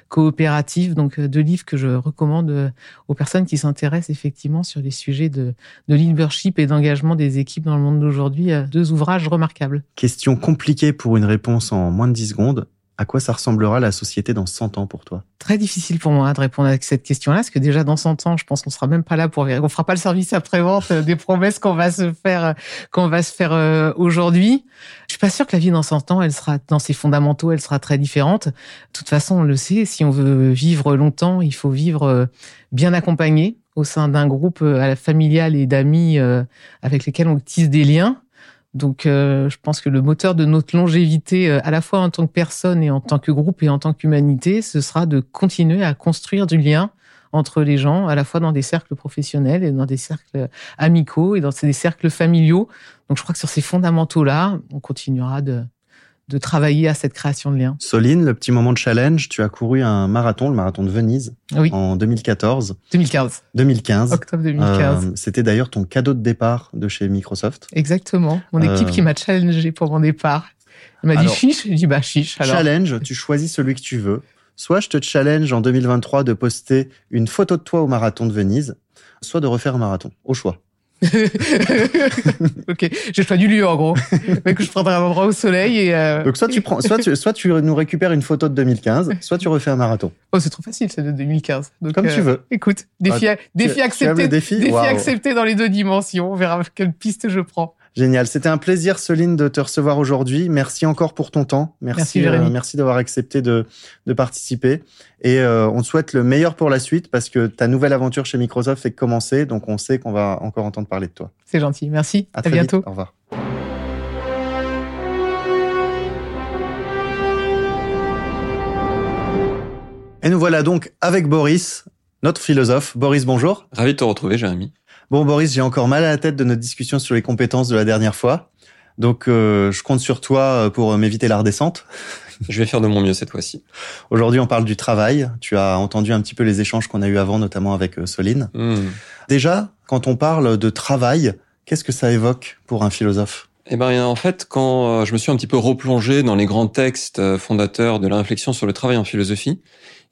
coopérative, donc deux livres que je recommande aux personnes qui s'intéressent effectivement sur les sujets de, de leadership et d'engagement des équipes dans le monde d'aujourd'hui. Deux ouvrages remarquables. Question compliquée pour une réponse en moins de 10 secondes. À quoi ça ressemblera la société dans 100 ans pour toi? Très difficile pour moi de répondre à cette question-là, parce que déjà dans 100 ans, je pense qu'on sera même pas là pour. On fera pas le service après-vente euh, des promesses qu'on va se faire, euh, qu'on va se faire euh, aujourd'hui. Je suis pas sûre que la vie dans 100 ans, elle sera dans ses fondamentaux, elle sera très différente. De toute façon, on le sait, si on veut vivre longtemps, il faut vivre bien accompagné au sein d'un groupe familial et d'amis avec lesquels on tisse des liens. Donc, euh, je pense que le moteur de notre longévité, euh, à la fois en tant que personne et en tant que groupe et en tant qu'humanité, ce sera de continuer à construire du lien entre les gens, à la fois dans des cercles professionnels et dans des cercles amicaux et dans des cercles familiaux. Donc, je crois que sur ces fondamentaux-là, on continuera de, de travailler à cette création de liens. Soline, le petit moment de challenge, tu as couru un marathon, le marathon de Venise, Oui, en 2014, 2015, 2015. octobre 2015. Euh, C'était d'ailleurs ton cadeau de départ de chez Microsoft. Exactement. Mon équipe euh, qui m'a challengé pour mon départ. Elle m'a dit Alors, chiche. J'ai dit bah chiche. Alors, Challenge, tu choisis celui que tu veux. Soit je te challenge en 2023 de poster une photo de toi au marathon de Venise, soit de refaire un marathon, au choix. ok, j'ai choisi du lieu en gros. Mais que je prendrai un endroit au soleil et. euh, Donc soit tu prends, soit tu, soit tu nous récupères une photo de 2015, soit tu refais un marathon. Oh, c'est trop facile, c'est de 2015. Donc, Comme tu veux. Écoute, défi, défi tu aimes accepté. défi? défi accepté dans les deux dimensions. On verra quelle piste je prends. Génial. C'était un plaisir, Soline, de te recevoir aujourd'hui. Merci encore pour ton temps. Merci, Merci, Jérémy. euh, merci d'avoir accepté de, de participer. Et euh, on te souhaite le meilleur pour la suite parce que ta nouvelle aventure chez Microsoft fait que commencer. Donc on sait qu'on va encore entendre parler de toi. C'est gentil. Merci. À, À, très bientôt. vite. Au revoir. Et nous voilà donc avec Boris, notre philosophe. Boris, bonjour. Ravi de te retrouver, Jérémy. Bon, Boris, j'ai encore mal à la tête de notre discussion sur les compétences de la dernière fois. Donc, euh, je compte sur toi euh, pour euh, m'éviter la redescente. Je vais faire de mon mieux cette fois-ci. Aujourd'hui, on parle du travail. Tu as entendu un petit peu les échanges qu'on a eu avant, notamment avec euh, Soline. Hmm. Déjà, quand on parle de travail, qu'est-ce que ça évoque pour un philosophe? Eh ben, en fait, quand je me suis un petit peu replongé dans les grands textes fondateurs de la réflexion sur le travail en philosophie,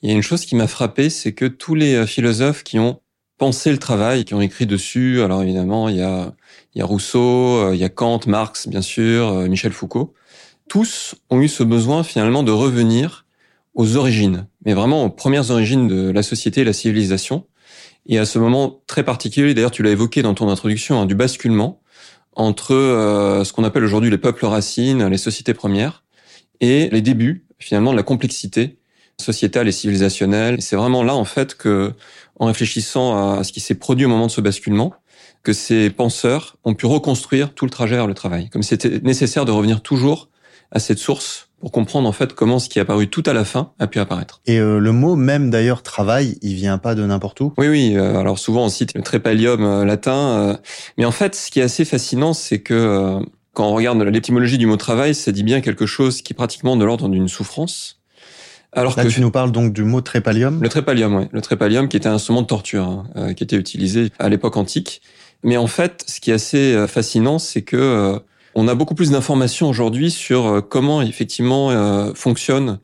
il y a une chose qui m'a frappé, c'est que tous les philosophes qui ont pensé le travail, qui ont écrit dessus, alors évidemment, il y a, y a Rousseau, euh, il y a Kant, Marx, bien sûr, euh, Michel Foucault, tous ont eu ce besoin finalement de revenir aux origines, mais vraiment aux premières origines de la société et la civilisation. Et à ce moment très particulier, d'ailleurs tu l'as évoqué dans ton introduction, hein, du basculement entre euh, ce qu'on appelle aujourd'hui les peuples racines, les sociétés premières, et les débuts finalement de la complexité sociétale et civilisationnelle. C'est vraiment là en fait que, en réfléchissant à ce qui s'est produit au moment de ce basculement, que ces penseurs ont pu reconstruire tout le trajet vers le travail. Comme c'était nécessaire de revenir toujours à cette source pour comprendre en fait comment ce qui est apparu tout à la fin a pu apparaître. Et euh, le mot même d'ailleurs travail, il vient pas de n'importe où? Oui, oui. Euh, alors souvent on cite le trépalium euh, latin, mais en fait, ce qui est assez fascinant, c'est que quand on regarde l'étymologie du mot travail, ça dit bien quelque chose qui est pratiquement de l'ordre d'une souffrance. Alors Là, que tu nous parles donc du mot trépalium. Le trépalium, oui. Le trépalium, qui était un instrument de torture, hein, qui était utilisé à l'époque antique. Mais en fait, ce qui est assez fascinant, c'est que on a beaucoup plus d'informations aujourd'hui sur euh, comment effectivement euh, fonctionne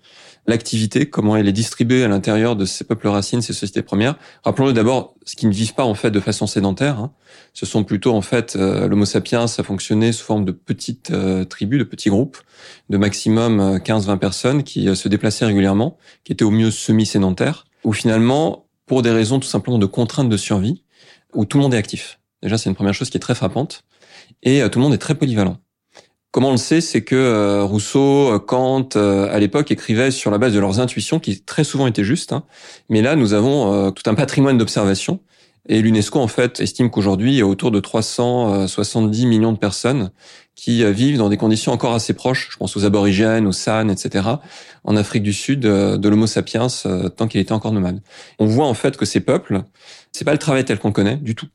l'activité, comment elle est distribuée à l'intérieur de ces peuples racines, ces sociétés premières. Rappelons-le d'abord, ce qui ne vivent pas en fait de façon sédentaire. Hein. Ce sont plutôt en fait euh, l'Homo sapiens a fonctionné sous forme de petites tribus, de petits groupes, de maximum 15-20 personnes qui se déplaçaient régulièrement, qui étaient au mieux semi-sédentaires, ou finalement pour des raisons tout simplement de contraintes de survie, où tout le monde est actif. Déjà, c'est une première chose qui est très frappante et euh, tout le monde est très polyvalent. Comment on le sait, c'est que euh, Rousseau, euh, Kant, à l'époque, écrivaient sur la base de leurs intuitions, qui très souvent étaient justes. Hein. Mais là, nous avons tout un patrimoine d'observation. Et l'UNESCO, en fait, estime qu'aujourd'hui, il y a autour de 370 millions de personnes qui vivent dans des conditions encore assez proches. Je pense aux aborigènes, aux San, etc. En Afrique du Sud, de l'Homo sapiens, tant qu'il était encore nomade. On voit en fait que ces peuples, c'est pas le travail tel qu'on connaît du tout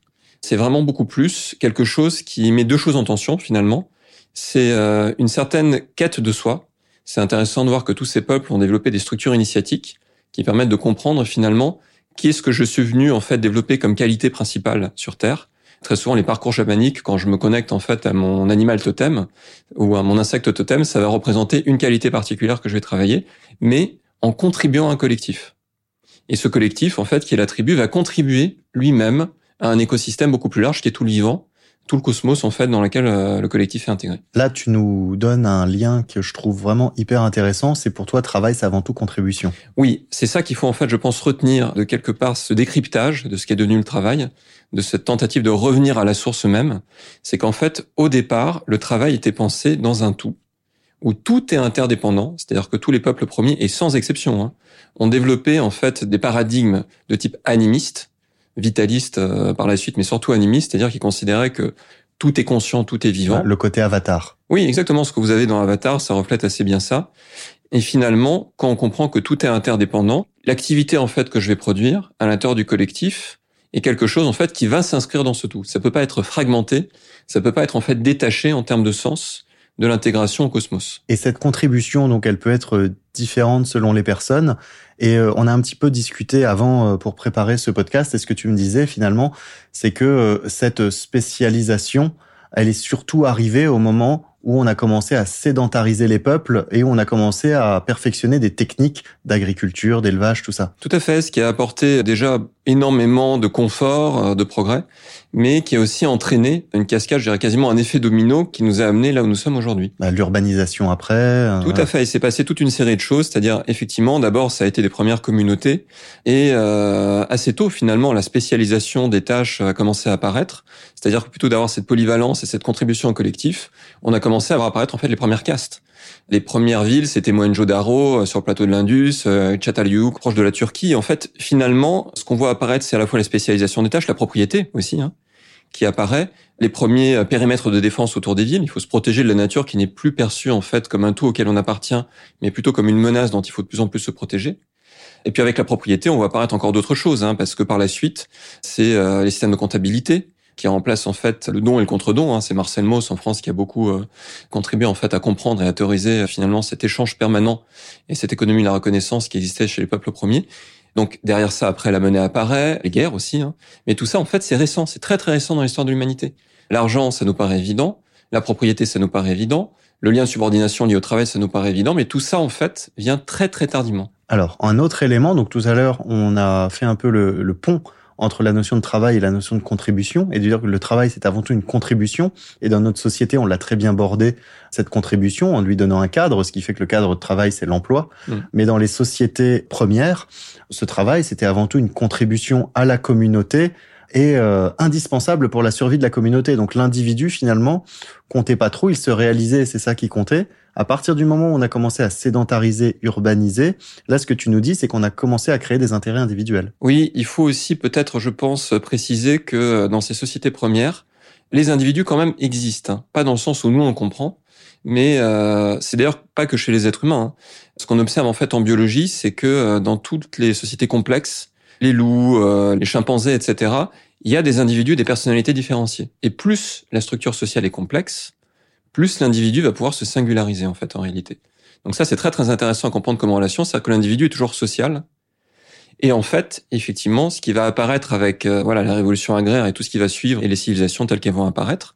c'est vraiment beaucoup plus quelque chose qui met deux choses en tension finalement. C'est euh, une certaine quête de soi. C'est intéressant de voir que tous ces peuples ont développé des structures initiatiques qui permettent de comprendre finalement qui est-ce que je suis venu en fait développer comme qualité principale sur Terre. Très souvent, les parcours chamaniques, quand je me connecte en fait à mon animal totem ou à mon insecte totem, ça va représenter une qualité particulière que je vais travailler, mais en contribuant à un collectif. Et ce collectif, en fait, qui est la tribu, va contribuer lui-même à un écosystème beaucoup plus large qui est tout le vivant, tout le cosmos en fait dans lequel euh, le collectif est intégré. Là, tu nous donnes un lien que je trouve vraiment hyper intéressant. C'est pour toi, travail, c'est avant tout contribution. Oui, c'est ça qu'il faut en fait, je pense, retenir de quelque part ce décryptage de ce qui est devenu le travail, de cette tentative de revenir à la source même. C'est qu'en fait, au départ, le travail était pensé dans un tout où tout est interdépendant, c'est-à-dire que tous les peuples premiers, et sans exception, hein, ont développé en fait des paradigmes de type animiste, vitaliste euh, par la suite, mais surtout animiste, c'est-à-dire qu'il considérait que tout est conscient, tout est vivant. Le côté avatar. Oui, exactement. Ce que vous avez dans Avatar, ça reflète assez bien ça. Et finalement, quand on comprend que tout est interdépendant, l'activité en fait que je vais produire à l'intérieur du collectif est quelque chose en fait qui va s'inscrire dans ce tout. Ça peut pas être fragmenté, ça peut pas être en fait détaché en termes de sens de l'intégration au cosmos. Et cette contribution, donc, elle peut être différente selon les personnes. Et euh, on a un petit peu discuté avant euh, pour préparer ce podcast. Et ce que tu me disais finalement, c'est que euh, cette spécialisation, elle est surtout arrivée au moment où on a commencé à sédentariser les peuples et où on a commencé à perfectionner des techniques d'agriculture, d'élevage, tout ça. Tout à fait, ce qui a apporté déjà énormément de confort, de progrès, mais qui a aussi entraîné une cascade, je dirais quasiment un effet domino qui nous a amené là où nous sommes aujourd'hui. Bah, L'urbanisation après. Tout à fait, il s'est passé toute une série de choses, c'est-à-dire effectivement, d'abord ça a été des premières communautés et euh, assez tôt finalement la spécialisation des tâches a commencé à apparaître, c'est-à-dire que plutôt d'avoir cette polyvalence et cette contribution au collectif, on a commencé à voir apparaître en fait les premières castes. Les premières villes, c'était Mohenjo-Daro, euh, sur le plateau de l'Indus, euh, Çatalhöyük, proche de la Turquie. En fait, finalement, ce qu'on voit apparaître, c'est à la fois la spécialisation des tâches, la propriété aussi, hein, qui apparaît. Les premiers euh, périmètres de défense autour des villes. Il faut se protéger de la nature qui n'est plus perçue en fait comme un tout auquel on appartient, mais plutôt comme une menace dont il faut de plus en plus se protéger. Et puis avec la propriété, on voit apparaître encore d'autres choses, hein, parce que par la suite, c'est les systèmes de comptabilité, qui remplace en fait le don et le contre-don. Hein. C'est Marcel Mauss en France qui a beaucoup euh, contribué en fait à comprendre et à théoriser euh, finalement cet échange permanent et cette économie de la reconnaissance qui existait chez les peuples premiers. Donc derrière ça, après la monnaie apparaît, les guerres aussi. Hein. Mais tout ça en fait c'est récent, c'est très très récent dans l'histoire de l'humanité. L'argent, ça nous paraît évident. La propriété, ça nous paraît évident. Le lien de subordination lié au travail, ça nous paraît évident. Mais tout ça en fait vient très très tardivement. Alors un autre élément, donc tout à l'heure on a fait un peu le, le pont entre la notion de travail et la notion de contribution, et de dire que le travail, c'est avant tout une contribution. Et dans notre société, on l'a très bien bordé, cette contribution, en lui donnant un cadre, ce qui fait que le cadre de travail, c'est l'emploi. Mm. Mais dans les sociétés premières, ce travail, c'était avant tout une contribution à la communauté, et euh, indispensable pour la survie de la communauté. Donc l'individu finalement comptait pas trop, il se réalisait, c'est ça qui comptait. À partir du moment où on a commencé à sédentariser, urbaniser, là, ce que tu nous dis, c'est qu'on a commencé à créer des intérêts individuels. Oui, il faut aussi peut-être, je pense, préciser que euh, dans ces sociétés premières, les individus quand même existent. Hein. Pas dans le sens où nous on comprend, mais euh, c'est d'ailleurs pas que chez les êtres humains. Hein. Ce qu'on observe en fait en biologie, c'est que euh, dans toutes les sociétés complexes, les loups, euh, les chimpanzés, etc., il y a des individus, des personnalités différenciées. Et plus la structure sociale est complexe, plus l'individu va pouvoir se singulariser en fait en réalité. Donc ça c'est très très intéressant à comprendre comme relation, c'est-à-dire que l'individu est toujours social. Et en fait, effectivement, ce qui va apparaître avec euh, voilà la révolution agraire et tout ce qui va suivre et les civilisations telles qu'elles vont apparaître,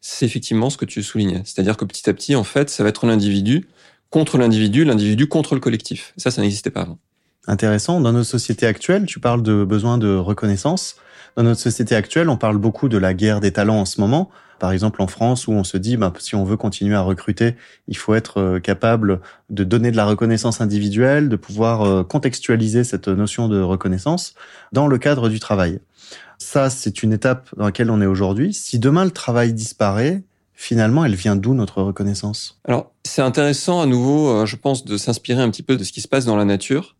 c'est effectivement ce que tu soulignais. C'est-à-dire que petit à petit, en fait, ça va être l'individu contre l'individu, l'individu contre le collectif. Ça, ça n'existait pas avant. Intéressant. Dans nos sociétés actuelles, tu parles de besoin de reconnaissance. Dans notre société actuelle, on parle beaucoup de la guerre des talents en ce moment par exemple en France où on se dit bah, si on veut continuer à recruter, il faut être euh, capable de donner de la reconnaissance individuelle, de pouvoir euh, contextualiser cette notion de reconnaissance dans le cadre du travail. Ça, c'est une étape dans laquelle on est aujourd'hui. Si demain le travail disparaît, finalement, elle vient d'où notre reconnaissance? Alors, c'est intéressant à nouveau, euh, je pense, de s'inspirer un petit peu de ce qui se passe dans la nature.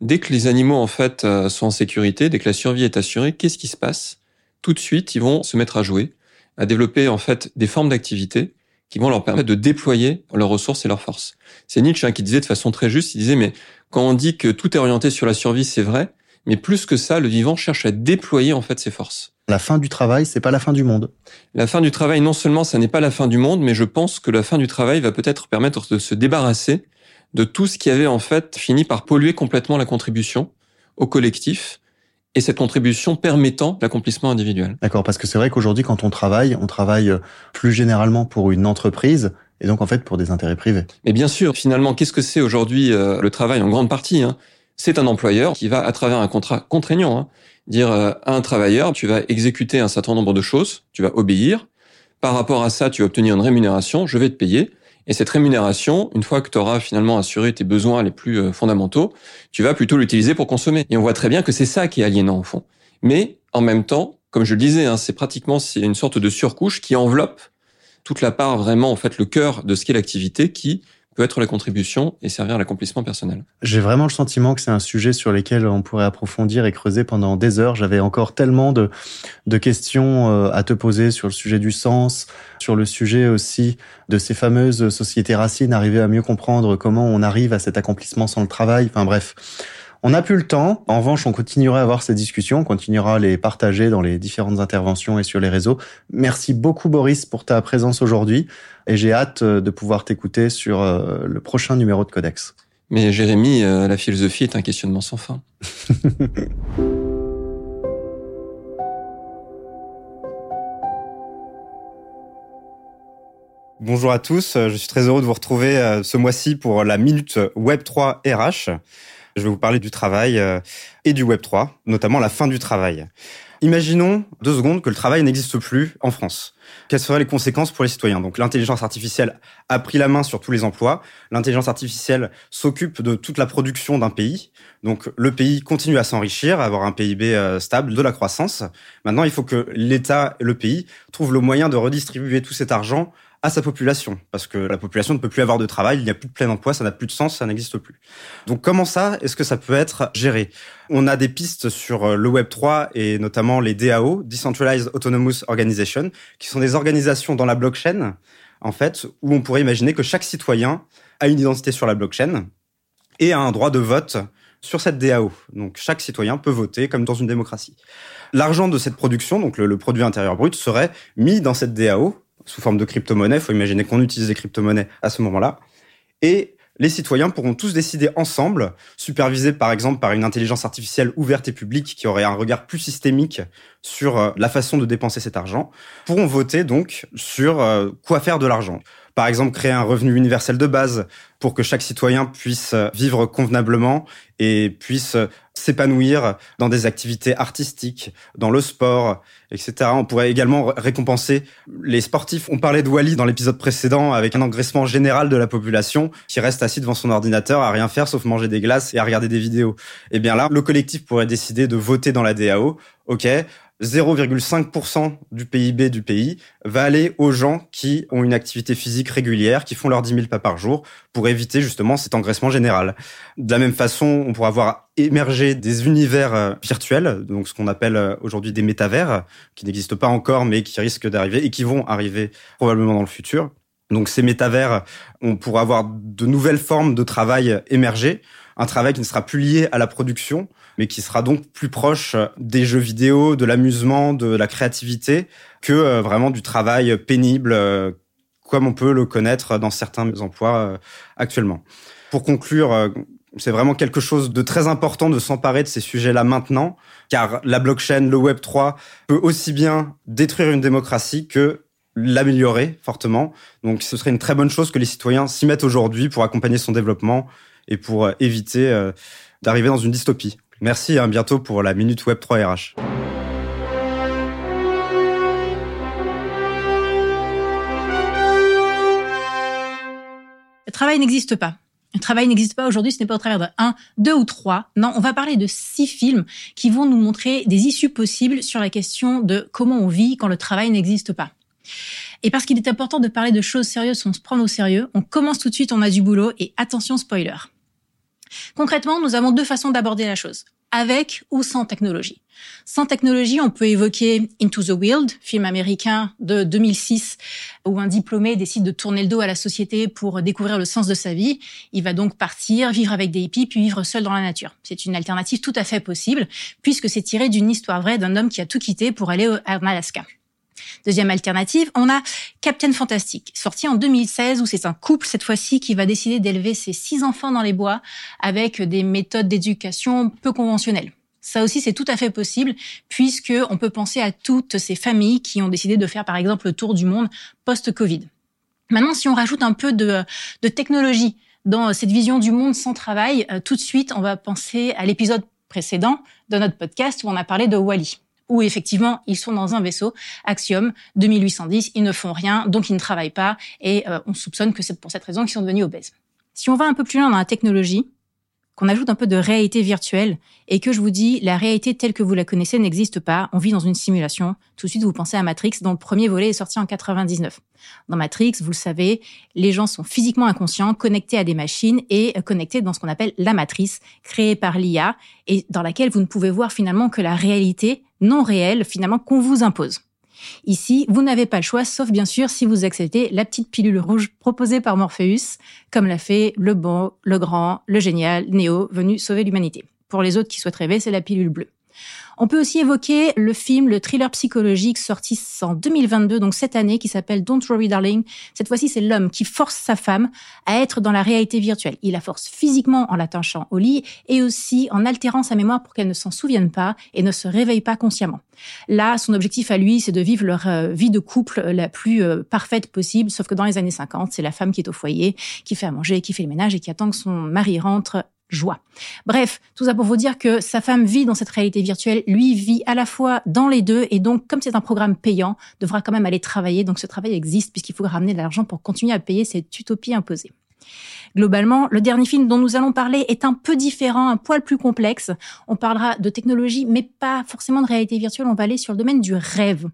Dès que les animaux, en fait, sont en sécurité, dès que la survie est assurée, qu'est-ce qui se passe? Tout de suite, ils vont se mettre à jouer à développer en fait des formes d'activité qui vont leur permettre de déployer leurs ressources et leurs forces. C'est Nietzsche hein, qui disait de façon très juste, il disait mais quand on dit que tout est orienté sur la survie, c'est vrai, mais plus que ça, le vivant cherche à déployer en fait ses forces. La fin du travail, c'est pas la fin du monde. La fin du travail, non seulement ça n'est pas la fin du monde, mais je pense que la fin du travail va peut-être permettre de se débarrasser de tout ce qui avait en fait fini par polluer complètement la contribution au collectif et cette contribution permettant l'accomplissement individuel. D'accord, parce que c'est vrai qu'aujourd'hui, quand on travaille, on travaille plus généralement pour une entreprise et donc en fait pour des intérêts privés. Mais bien sûr, finalement, qu'est-ce que c'est aujourd'hui euh, le travail en grande partie hein? C'est un employeur qui va, à travers un contrat contraignant, hein, dire euh, à un travailleur, tu vas exécuter un certain nombre de choses, tu vas obéir. Par rapport à ça, tu vas obtenir une rémunération, je vais te payer. Et cette rémunération, une fois que tu auras finalement assuré tes besoins les plus euh, fondamentaux, tu vas plutôt l'utiliser pour consommer. Et on voit très bien que c'est ça qui est aliénant au fond. Mais en même temps, comme je le disais, hein, c'est pratiquement c'est une sorte de surcouche qui enveloppe toute la part vraiment en fait le cœur de ce qu'est l'activité qui peut être la contribution et servir à l'accomplissement personnel. J'ai vraiment le sentiment que c'est un sujet sur lequel on pourrait approfondir et creuser pendant des heures. J'avais encore tellement de, de questions euh, à te poser sur le sujet du sens, sur le sujet aussi de ces fameuses sociétés racines, arriver à mieux comprendre comment on arrive à cet accomplissement sans le travail. Enfin bref. On n'a plus le temps. En revanche, on continuera à avoir ces discussions, on continuera à les partager dans les différentes interventions et sur les réseaux. Merci beaucoup, Boris, pour ta présence aujourd'hui. Et j'ai hâte euh, de pouvoir t'écouter sur euh, le prochain numéro de Codex. Mais Jérémy, euh, la philosophie est un questionnement sans fin. Bonjour à tous, je suis très heureux de vous retrouver ce mois-ci pour la Minute Web3 RH. Je vais vous parler du travail euh, et du Web 3, notamment la fin du travail. Imaginons deux secondes que le travail n'existe plus en France. Quelles seraient les conséquences pour les citoyens? Donc l'intelligence artificielle a pris la main sur tous les emplois. L'intelligence artificielle s'occupe de toute la production d'un pays. Donc le pays continue à s'enrichir, à avoir un PIB euh, stable, de la croissance. Maintenant, il faut que l'État le pays trouvent le moyen de redistribuer tout cet argent à sa population, parce que la population ne peut plus avoir de travail, il n'y a plus de plein emploi, ça n'a plus de sens, ça n'existe plus. Donc comment ça, est-ce que ça peut être géré? On a des pistes sur euh, le Web 3 et notamment les DAO, Decentralized Autonomous Organization, qui sont des organisations dans la blockchain, en fait, où on pourrait imaginer que chaque citoyen a une identité sur la blockchain et a un droit de vote sur cette DAO. Donc chaque citoyen peut voter comme dans une démocratie. L'argent de cette production, donc le, le produit intérieur brut, serait mis dans cette DAO sous forme de crypto-monnaie. Il faut imaginer qu'on utilise des crypto-monnaies à ce moment-là. Et les citoyens pourront tous décider ensemble, supervisés par exemple par une intelligence artificielle ouverte et publique qui aurait un regard plus systémique sur euh, la façon de dépenser cet argent, pourront voter donc sur euh, quoi faire de l'argent. Par exemple, créer un revenu universel de base pour que chaque citoyen puisse vivre convenablement et puisse s'épanouir dans des activités artistiques, dans le sport, etc. On pourrait également récompenser les sportifs. On parlait de Wally dans l'épisode précédent avec un engraissement général de la population qui reste assis devant son ordinateur à rien faire sauf manger des glaces et à regarder des vidéos. Eh bien là, le collectif pourrait décider de voter dans la DAO. OK, 0,5% du PIB du pays va aller aux gens qui ont une activité physique régulière, qui font leurs 10 000 pas par jour, pour éviter justement cet engraissement général. De la même façon, on pourra voir émerger des univers euh, virtuels, donc ce qu'on appelle euh, aujourd'hui des métavers, qui n'existent pas encore, mais qui risquent d'arriver et qui vont arriver probablement dans le futur. Donc ces métavers, on pourra avoir de nouvelles formes de travail émerger, un travail qui ne sera plus lié à la production, mais qui sera donc plus proche des jeux vidéo, de l'amusement, de la créativité, que euh, vraiment du travail pénible, euh, comme on peut le connaître dans certains emplois euh, actuellement. Pour conclure, c'est vraiment quelque chose de très important de s'emparer de ces sujets-là maintenant, car la blockchain, le Web 3 peut aussi bien détruire une démocratie que l'améliorer fortement. Donc ce serait une très bonne chose que les citoyens s'y mettent aujourd'hui pour accompagner son développement et pour éviter d'arriver dans une dystopie. Merci, à bientôt pour la Minute Web 3 RH. Le travail n'existe pas. Le travail n'existe pas aujourd'hui, ce n'est pas au travers de un, deux ou trois. Non, on va parler de six films qui vont nous montrer des issues possibles sur la question de comment on vit quand le travail n'existe pas. Et parce qu'il est important de parler de choses sérieuses sans se prendre au sérieux, on commence tout de suite, on a du boulot et attention spoiler. Concrètement, nous avons deux façons d'aborder la chose avec ou sans technologie. Sans technologie, on peut évoquer Into the Wild, film américain de 2006, où un diplômé décide de tourner le dos à la société pour découvrir le sens de sa vie. Il va donc partir, vivre avec des hippies, puis vivre seul dans la nature. C'est une alternative tout à fait possible, puisque c'est tiré d'une histoire vraie d'un homme qui a tout quitté pour aller en Alaska. Deuxième alternative, on a Captain Fantastic, sorti en 2016 où c'est un couple cette fois-ci qui va décider d'élever ses six enfants dans les bois avec des méthodes d'éducation peu conventionnelles. Ça aussi, c'est tout à fait possible puisque on peut penser à toutes ces familles qui ont décidé de faire, par exemple, le tour du monde post-Covid. Maintenant, si on rajoute un peu de, de technologie dans cette vision du monde sans travail, euh, tout de suite, on va penser à l'épisode précédent de notre podcast où on a parlé de Wally où effectivement ils sont dans un vaisseau Axiom 2810, ils ne font rien, donc ils ne travaillent pas, et euh, on soupçonne que c'est pour cette raison qu'ils sont devenus obèses. Si on va un peu plus loin dans la technologie, qu'on ajoute un peu de réalité virtuelle et que je vous dis la réalité telle que vous la connaissez n'existe pas, on vit dans une simulation. Tout de suite, vous pensez à Matrix, dont le premier volet est sorti en 99. Dans Matrix, vous le savez, les gens sont physiquement inconscients, connectés à des machines et connectés dans ce qu'on appelle la matrice, créée par l'IA et dans laquelle vous ne pouvez voir finalement que la réalité non réelle finalement qu'on vous impose. Ici, vous n'avez pas le choix, sauf bien sûr si vous acceptez la petite pilule rouge proposée par Morpheus, comme l'a fait le bon, le grand, le génial, Néo, venu sauver l'humanité. Pour les autres qui souhaitent rêver, c'est la pilule bleue. On peut aussi évoquer le film, le thriller psychologique sorti en 2022, donc cette année, qui s'appelle Don't Worry Darling. Cette fois-ci, c'est l'homme qui force sa femme à être dans la réalité virtuelle. Il la force physiquement en l'attachant au lit et aussi en altérant sa mémoire pour qu'elle ne s'en souvienne pas et ne se réveille pas consciemment. Là, son objectif à lui, c'est de vivre leur euh, vie de couple la plus euh, parfaite possible, sauf que dans les années 50, c'est la femme qui est au foyer, qui fait à manger, qui fait le ménage et qui attend que son mari rentre joie. Bref, tout ça pour vous dire que sa femme vit dans cette réalité virtuelle, lui vit à la fois dans les deux, et donc comme c'est un programme payant, devra quand même aller travailler. Donc ce travail existe puisqu'il faut ramener de l'argent pour continuer à payer cette utopie imposée. Globalement, le dernier film dont nous allons parler est un peu différent, un poil plus complexe. On parlera de technologie, mais pas forcément de réalité virtuelle. On va aller sur le domaine du rêve.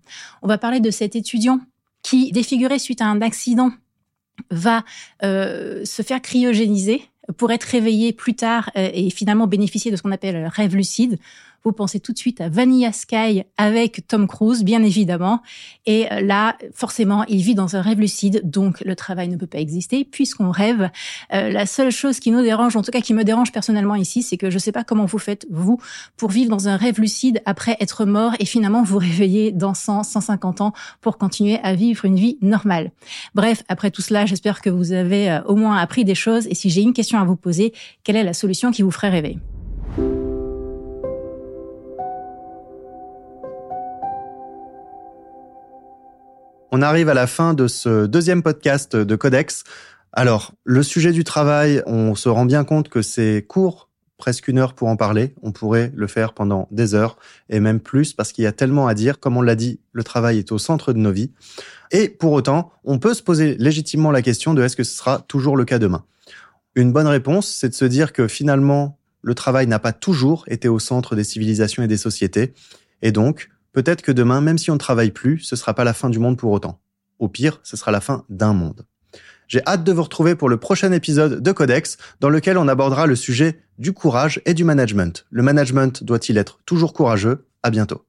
On va parler de cet étudiant qui, défiguré suite à un accident, va euh, se faire cryogéniser pour être réveillé plus tard euh, et finalement bénéficier de ce qu'on appelle rêve lucide vous pensez tout de suite à Vanilla Sky avec Tom Cruise, bien évidemment. Et euh, là, forcément, il vit dans un rêve lucide, donc le travail ne peut pas exister puisqu'on rêve. Euh, la seule chose qui nous dérange, en tout cas qui me dérange personnellement ici, c'est que je ne sais pas comment vous faites, vous, pour vivre dans un rêve lucide après être mort et finalement vous réveiller dans 100, 150 ans pour continuer à vivre une vie normale. Bref, après tout cela, j'espère que vous avez euh, au moins appris des choses et si j'ai une question à vous poser, quelle est la solution qui vous ferait rêver? On arrive à la fin de ce deuxième podcast de Codex. Alors, le sujet du travail, on se rend bien compte que c'est court, presque une heure pour en parler. On pourrait le faire pendant des heures et même plus parce qu'il y a tellement à dire. Comme on l'a dit, le travail est au centre de nos vies. Et pour autant, on peut se poser légitimement la question de est-ce que ce sera toujours le cas demain? Une bonne réponse, c'est de se dire que finalement, le travail n'a pas toujours été au centre des civilisations et des sociétés. Et donc, peut-être que demain, même si on ne travaille plus, ce sera pas la fin du monde pour autant. Au pire, ce sera la fin d'un monde. J'ai hâte de vous retrouver pour le prochain épisode de Codex, dans lequel on abordera le sujet du courage et du management. Le management doit-il être toujours courageux? À bientôt.